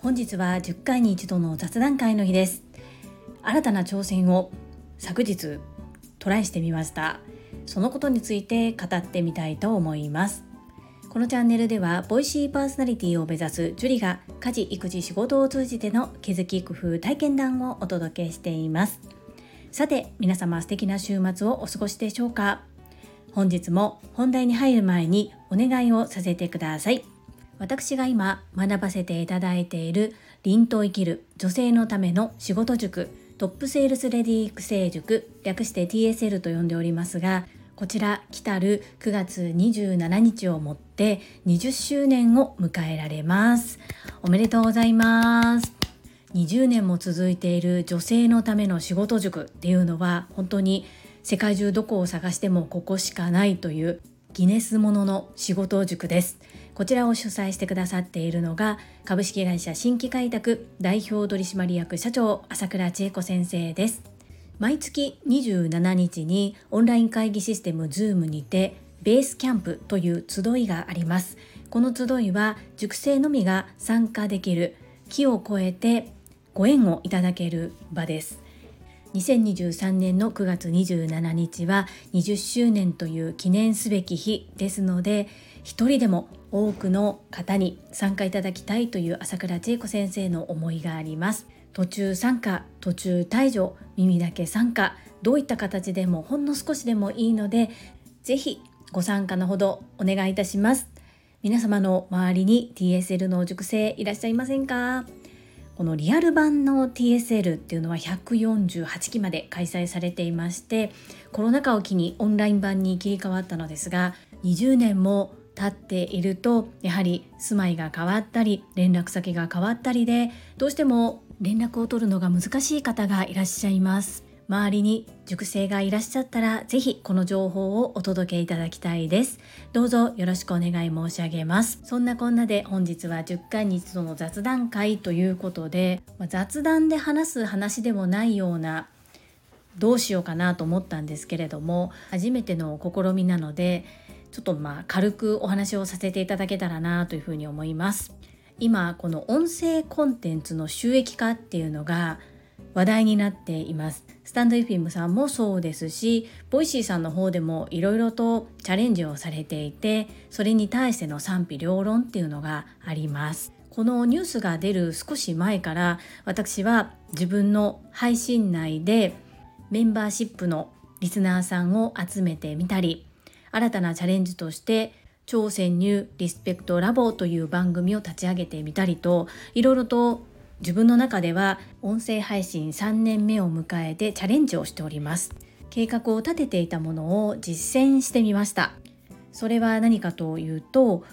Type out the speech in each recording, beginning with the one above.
本日は10回に一度の雑談会の日です。新たな挑戦を昨日トライしてみました。そのことについて語ってみたいと思います。このチャンネルではボイシーパーソナリティを目指すジュリが家事育児仕事を通じての気づき工夫体験談をお届けしています。さて皆様素敵な週末をお過ごしでしょうか？本日も本題に入る前にお願いをさせてください。私が今学ばせていただいている凛と生きる女性のための仕事塾トップセールスレディ育成塾略して TSL と呼んでおりますがこちら来たる9月27日をもって20周年を迎えられます。おめでとうございます。20年も続いている女性のための仕事塾っていうのは本当に世界中どこを探してもここしかないというギネスものの仕事塾です。こちらを主催してくださっているのが株式会社新規開拓代表取締役社長朝倉千恵子先生です。毎月27日にオンライン会議システム Zoom にてベースキャンプという集いがあります。この集いは塾生のみが参加できる木を越えてご縁をいただける場です。2023年の9月27日は20周年という記念すべき日ですので一人でも多くの方に参加いただきたいという朝倉千恵子先生の思いがあります。途中参加途中退場耳だけ参加どういった形でもほんの少しでもいいのでぜひご参加のほどお願いいたします。皆様の周りに TSL の塾生いらっしゃいませんか？このリアル版の TSL っていうのは148期まで開催されていましてコロナ禍を機にオンライン版に切り替わったのですが20年も経っているとやはり住まいが変わったり連絡先が変わったりでどうしても連絡を取るのが難しい方がいらっしゃいます。周りに塾生がいらっしゃったらぜひこの情報をお届けいただきたいです。どうぞよろしくお願い申し上げます。そんなこんなで本日は10回に一度の雑談会ということで、まあ、雑談で話す話でもないようなどうしようかなと思ったんですけれども初めての試みなのでちょっとまあ軽くお話をさせていただけたらなというふうに思います。今この音声コンテンツの収益化っていうのが話題になっています。スタンド FM さんもそうですしボイシーさんの方でもいろいろとチャレンジをされていてそれに対しての賛否両論っていうのがあります。このニュースが出る少し前から私は自分の配信内でメンバーシップのリスナーさんを集めてみたり新たなチャレンジとして超潜入リスペクトラボという番組を立ち上げてみたりといろいろと自分の中では音声配信3年目を迎えてチャレンジをしております。計画を立てていたものを実践してみました。それは何かというと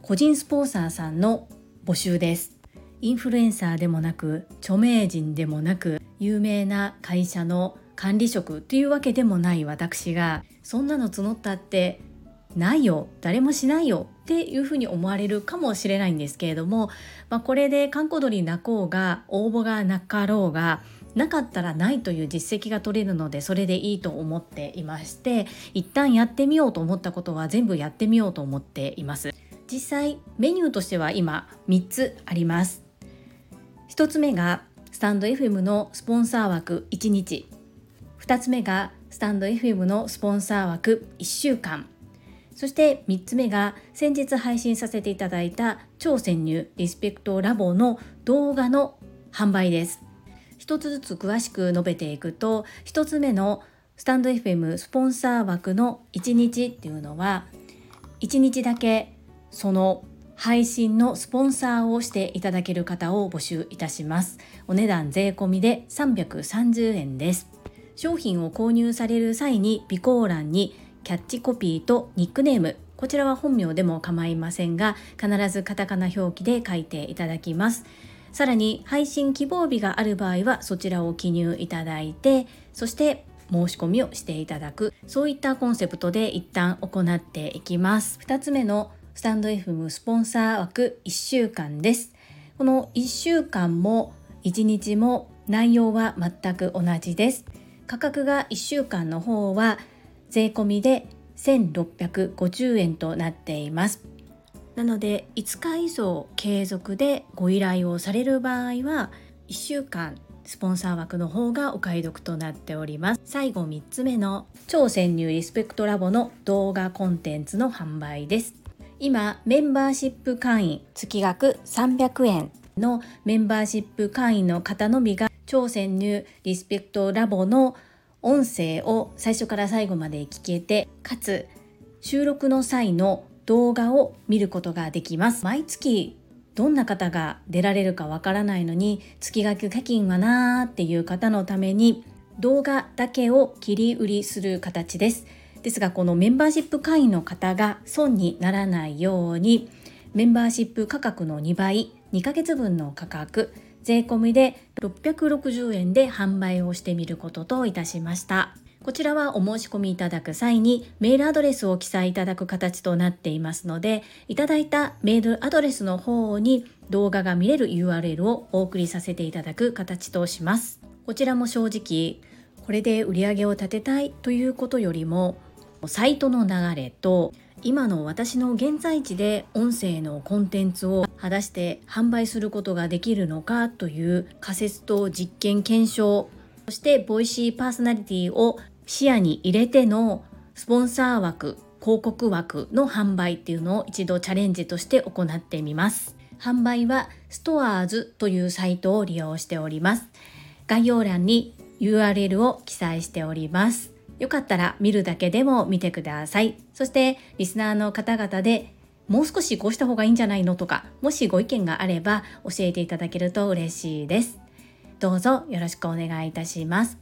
個人スポンサーさんの募集です。インフルエンサーでもなく著名人でもなく有名な会社の管理職というわけでもない私がそんなの募ったってないよ誰もしないよっていうふうに思われるかもしれないんですけれども、まあ、これで観光鳥泣こうが応募がなかろうがなかったらないという実績が取れるのでそれでいいと思っていまして一旦やってみようと思ったことは全部やってみようと思っています。実際メニューとしては今3つあります。1つ目がスタンド FM のスポンサー枠1日。2つ目がスタンド FM のスポンサー枠1週間。そして3つ目が先日配信させていただいた超潜入リスペクトラボの動画の販売です。一つずつ詳しく述べていくと1つ目のスタンド FM スポンサー枠の1日っていうのは1日だけその配信のスポンサーをしていただける方を募集いたします。お値段税込みで330円です。商品を購入される際に備考欄にキャッチコピーとニックネーム。こちらは本名でも構いませんが必ずカタカナ表記で書いていただきます。さらに配信希望日がある場合はそちらを記入いただいてそして申し込みをしていただく。そういったコンセプトで一旦行っていきます。2つ目のスタンド FM スポンサー枠1週間です。この1週間も1日も内容は全く同じです。価格が1週間の方は税込みで1650円となっています。なので5日以上継続でご依頼をされる場合は1週間スポンサー枠の方がお買い得となっております。最後3つ目の超潜入リスペクトラボの動画コンテンツの販売です。今メンバーシップ会員月額300円のメンバーシップ会員の方のみが超潜入リスペクトラボの音声を最初から最後まで聞けてかつ収録の際の動画を見ることができます。毎月どんな方が出られるかわからないのに月額課金はなーっていう方のために動画だけを切り売りする形です。ですがこのメンバーシップ会員の方が損にならないようにメンバーシップ価格の2倍2ヶ月分の価格税込みで660円で販売をしてみることといたしました。こちらはお申し込みいただく際にメールアドレスを記載いただく形となっていますのでいただいたメールアドレスの方に動画が見れる URL をお送りさせていただく形とします。こちらも正直これで売り上げを立てたいということよりもサイトの流れと今の私の現在地で音声のコンテンツを果たして販売することができるのかという仮説と実験検証そしてボイシーパーソナリティを視野に入れてのスポンサー枠広告枠の販売っていうのを一度チャレンジとして行ってみます。販売はストアーズというサイトを利用しております。概要欄に URL を記載しております。よかったら見るだけでも見てください。そしてリスナーの方々でもう少しこうした方がいいんじゃないのとかもしご意見があれば教えていただけると嬉しいです。どうぞよろしくお願いいたします。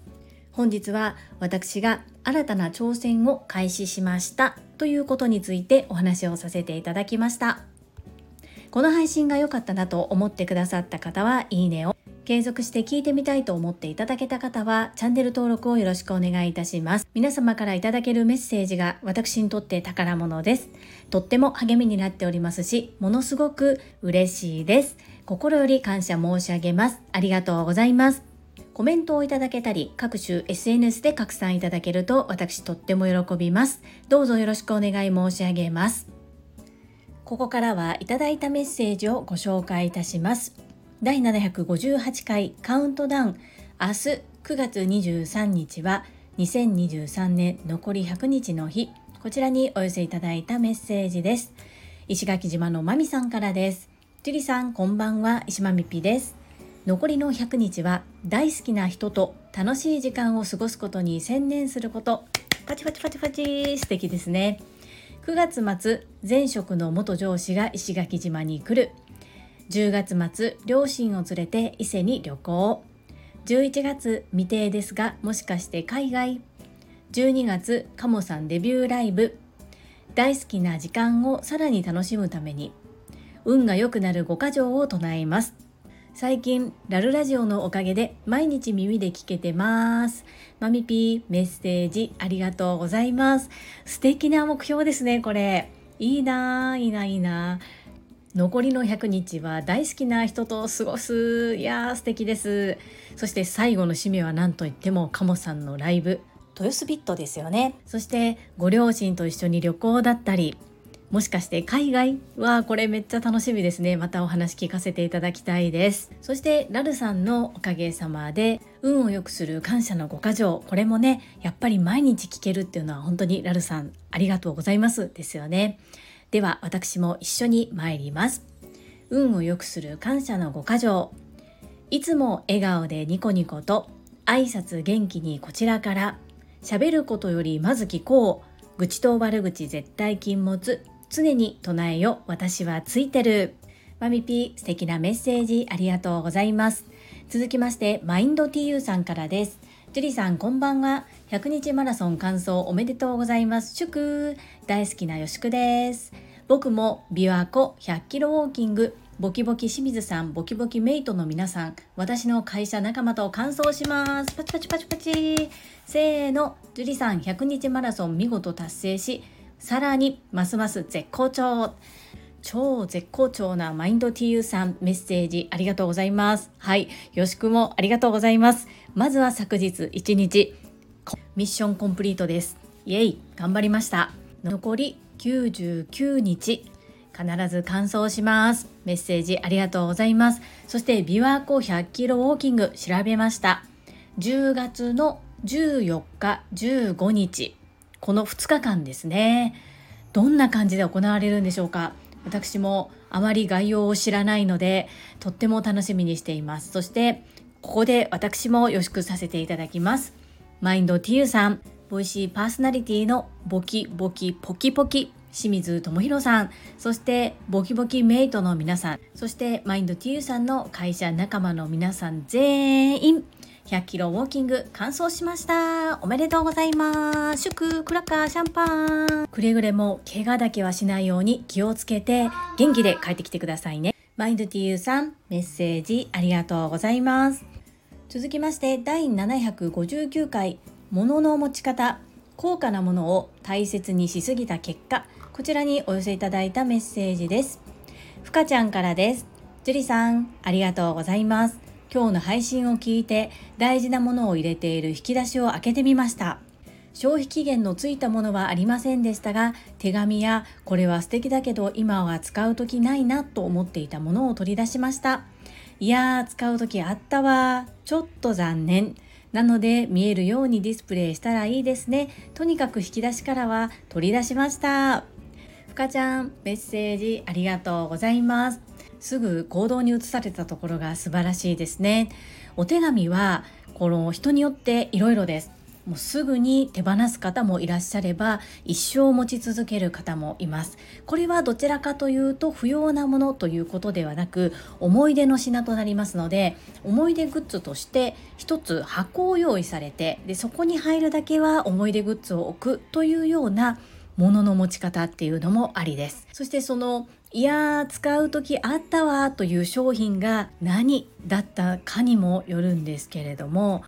本日は私が新たな挑戦を開始しました。ということについてお話をさせていただきました。この配信が良かったなと思ってくださった方はいいねを継続して聞いてみたいと思っていただけた方はチャンネル登録をよろしくお願いいたします皆様からいただけるメッセージが私にとって宝物ですとっても励みになっておりますしものすごく嬉しいです心より感謝申し上げますありがとうございますコメントをいただけたり、各種 SNS で拡散いただけると私とっても喜びます。どうぞよろしくお願い申し上げます。ここからはいただいたメッセージをご紹介いたします。第758回カウントダウン明日9月23日は2023年残り100日の日。こちらにお寄せいただいたメッセージです。石垣島のまみさんからです。ジュリさんこんばんは。石まみぴです。残りの100日は大好きな人と楽しい時間を過ごすことに専念すること。パチパチパチパチ素敵ですね。9月末前職の元上司が石垣島に来る。10月末両親を連れて伊勢に旅行。11月未定ですがもしかして海外。12月カモさんデビューライブ。大好きな時間をさらに楽しむために。運が良くなる5箇条を唱えます。最近ラルラジオのおかげで毎日耳で聞けてます。マミピーメッセージありがとうございます。素敵な目標ですねこれ。いいないいないいな残りの100日は大好きな人と過ごす。いやー素敵です。そして最後の締めは何といってもカモさんのライブ。豊洲ビットですよね。そしてご両親と一緒に旅行だったりもしかして海外？はこれめっちゃ楽しみですね。またお話聞かせていただきたいです。そしてラルさんのおかげさまで運を良くする感謝の5箇条これもねやっぱり毎日聞けるっていうのは本当にラルさんありがとうございますですよねでは私も一緒に参ります。運を良くする感謝の5箇条いつも笑顔でニコニコと挨拶元気にこちらから。喋ることよりまず聞こう。愚痴と悪口絶対禁物。常に唱えよ。私はついてる。マミピー素敵なメッセージ。ありがとうございます。続きましてマインド TU さんからです。ジュリさんこんばんは。100日マラソン完走おめでとうございます。祝。大好きなよしくです。僕も琵琶湖100キロウォーキング。ボキボキ清水さん、ボキボキメイトの皆さん、私の会社仲間と完走します。パチパチパチパチ。せーの、ジュリさん100日マラソン見事達成し、さらにますます絶好調。超絶好調なマインド TU さんメッセージありがとうございます。はい。よしくもありがとうございます。まずは昨日1日。ミッションコンプリートです。イエイ。頑張りました。残り99日。必ず完走します。メッセージありがとうございます。そして琵琶湖100キロウォーキング。調べました。10月の14日15日。この2日間ですね。どんな感じで行われるんでしょうか。私もあまり概要を知らないのでとっても楽しみにしています。そしてここで私も予祝させていただきます。マインド TU さんボイシーパーソナリティのボキボキポキポキ清水智弘さん。そしてボキボキメイトの皆さん。そしてマインド TU さんの会社仲間の皆さん全員。100キロウォーキング完走しました。おめでとうございます。祝クラッカーシャンパン。くれぐれも怪我だけはしないように気をつけて元気で帰ってきてくださいね。マインド TU さんメッセージありがとうございます。続きまして第759回物の持ち方高価なものを大切にしすぎた結果。こちらにお寄せいただいたメッセージです。ふかちゃんからです。樹里さんありがとうございます。今日の配信を聞いて大事なものを入れている引き出しを開けてみました。消費期限のついたものはありませんでしたが手紙やこれは素敵だけど今は使う時ないなと思っていたものを取り出しました。いやー使う時あったわ。ちょっと残念。なので見えるようにディスプレイしたらいいですね。とにかく引き出しからは取り出しました。ふかちゃんメッセージありがとうございます。すぐ行動に移されたところが素晴らしいですね。お手紙はこの人によっていろいろです。もうすぐに手放す方もいらっしゃれば一生持ち続ける方もいます。これはどちらかというと不要なものということではなく思い出の品となりますので思い出グッズとして一つ箱を用意されてでそこに入るだけは思い出グッズを置くというようなものの持ち方っていうのもありです。そしてそのいやー使う時あったわという商品が何だったかにもよるんですけれども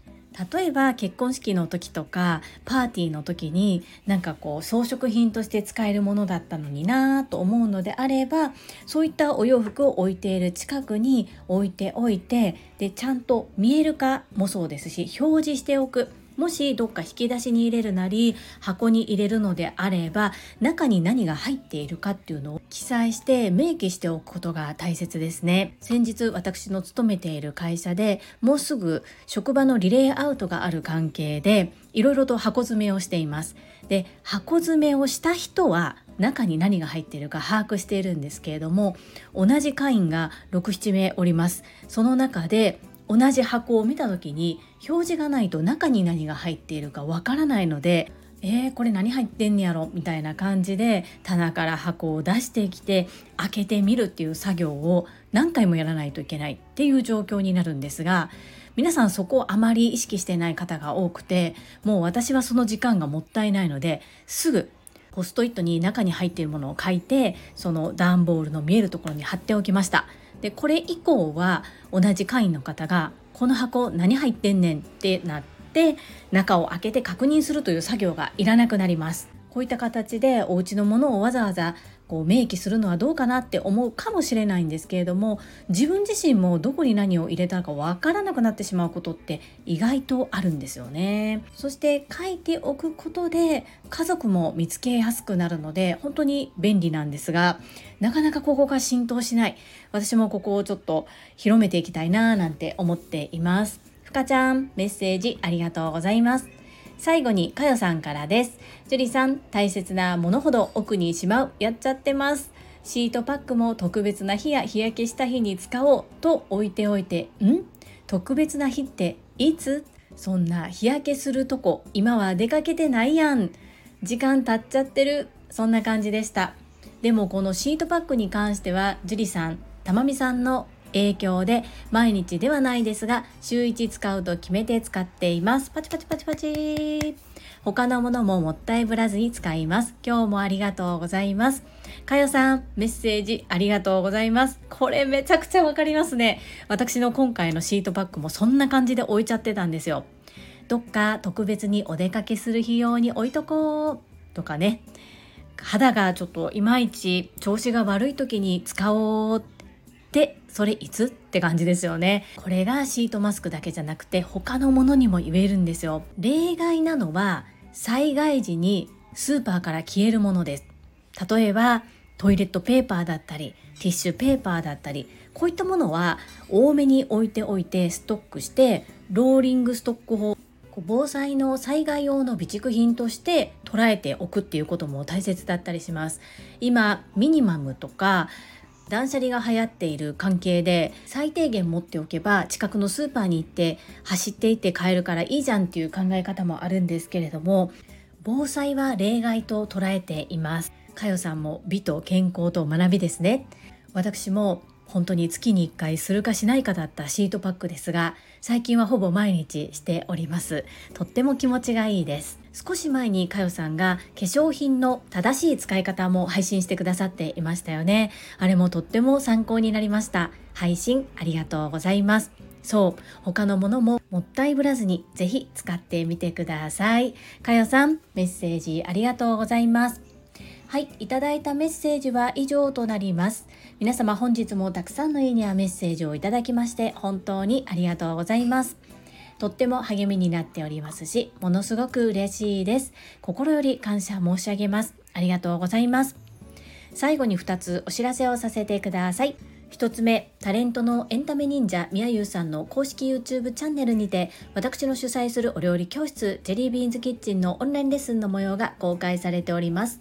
例えば結婚式の時とかパーティーの時になんかこう装飾品として使えるものだったのになぁと思うのであればそういったお洋服を置いている近くに置いておいてでちゃんと見えるかもそうですし表示しておく。もしどっか引き出しに入れるなり箱に入れるのであれば中に何が入っているかっていうのを記載して明記しておくことが大切ですね。先日私の勤めている会社でもうすぐ職場のリレーアウトがある関係でいろいろと箱詰めをしています。で箱詰めをした人は中に何が入っているか把握しているんですけれども同じ会員が67名おります。その中で同じ箱を見た時に表示がないと中に何が入っているかわからないのでえー、これ何入ってんねやろ？みたいな感じで棚から箱を出してきて開けてみるっていう作業を何回もやらないといけないっていう状況になるんですが皆さんそこをあまり意識してない方が多くてもう私はその時間がもったいないのですぐポストイットに中に入っているものを書いてその段ボールの見えるところに貼っておきました。でこれ以降は同じ会員の方が「この箱何入ってんねん」ってなって中を開けて確認するという作業がいらなくなります。こういった形でお家のものをわざわざこう明記するのはどうかなって思うかもしれないんですけれども自分自身もどこに何を入れたかわからなくなってしまうことって意外とあるんですよね。そして書いておくことで家族も見つけやすくなるので本当に便利なんですがなかなかここが浸透しない。私もここをちょっと広めていきたいななんて思っています。ふかちゃんメッセージありがとうございます。最後にかよさんからです。樹里さん、大切なものほど奥にしまう。やっちゃってます。シートパックも特別な日や日焼けした日に使おうと置いておいて、ん？特別な日っていつ？そんな日焼けするとこ、今は出かけてないやん。時間経っちゃってる。そんな感じでした。でもこのシートパックに関しては、樹里さん、たまみさんの影響で毎日ではないですが週1使うと決めて使っています。パチパチパチパチ。他のものももったいぶらずに使います。今日もありがとうございます。かよさんメッセージありがとうございます。これめちゃくちゃわかりますね。私の今回のシートパックもそんな感じで置いちゃってたんですよ。どっか特別にお出かけする日用に置いとこう。とかね。肌がちょっといまいち調子が悪い時に使おうでそれいつ？って感じですよね。これがシートマスクだけじゃなくて他のものにも言えるんですよ。例外なのは災害時にスーパーから消えるものです。例えばトイレットペーパーだったりティッシュペーパーだったりこういったものは多めに置いておいてストックしてローリングストック法防災の災害用の備蓄品として捉えておくっていうことも大切だったりします。今ミニマムとか断捨離が流行っている関係で最低限持っておけば近くのスーパーに行って走っていって買えるからいいじゃんっていう考え方もあるんですけれども防災は例外と捉えています。かよさんも美と健康と学びですね。私も本当に月に1回するかしないかだったシートパックですが最近はほぼ毎日しております。とっても気持ちがいいです。少し前にかよさんが化粧品の正しい使い方も配信してくださっていましたよね。あれもとっても参考になりました。配信ありがとうございます。そう。他のものももったいぶらずにぜひ使ってみてください。かよさんメッセージありがとうございます。はい、いただいたメッセージは以上となります。皆様本日もたくさんのいいねやメッセージをいただきまして本当にありがとうございます。とっても励みになっておりますし、ものすごく嬉しいです。心より感謝申し上げます。ありがとうございます。最後に2つお知らせをさせてください。1つ目、タレントのエンタメ忍者みやゆうさんの公式 YouTube チャンネルにて、私の主催するお料理教室、ジェリービーンズキッチンのオンラインレッスンの模様が公開されております。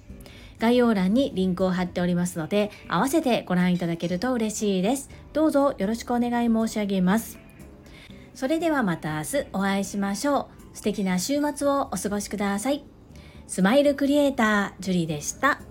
概要欄にリンクを貼っておりますので、合わせてご覧いただけると嬉しいです。どうぞよろしくお願い申し上げます。それではまた明日お会いしましょう。素敵な週末をお過ごしください。スマイルクリエイター、ジュリでした。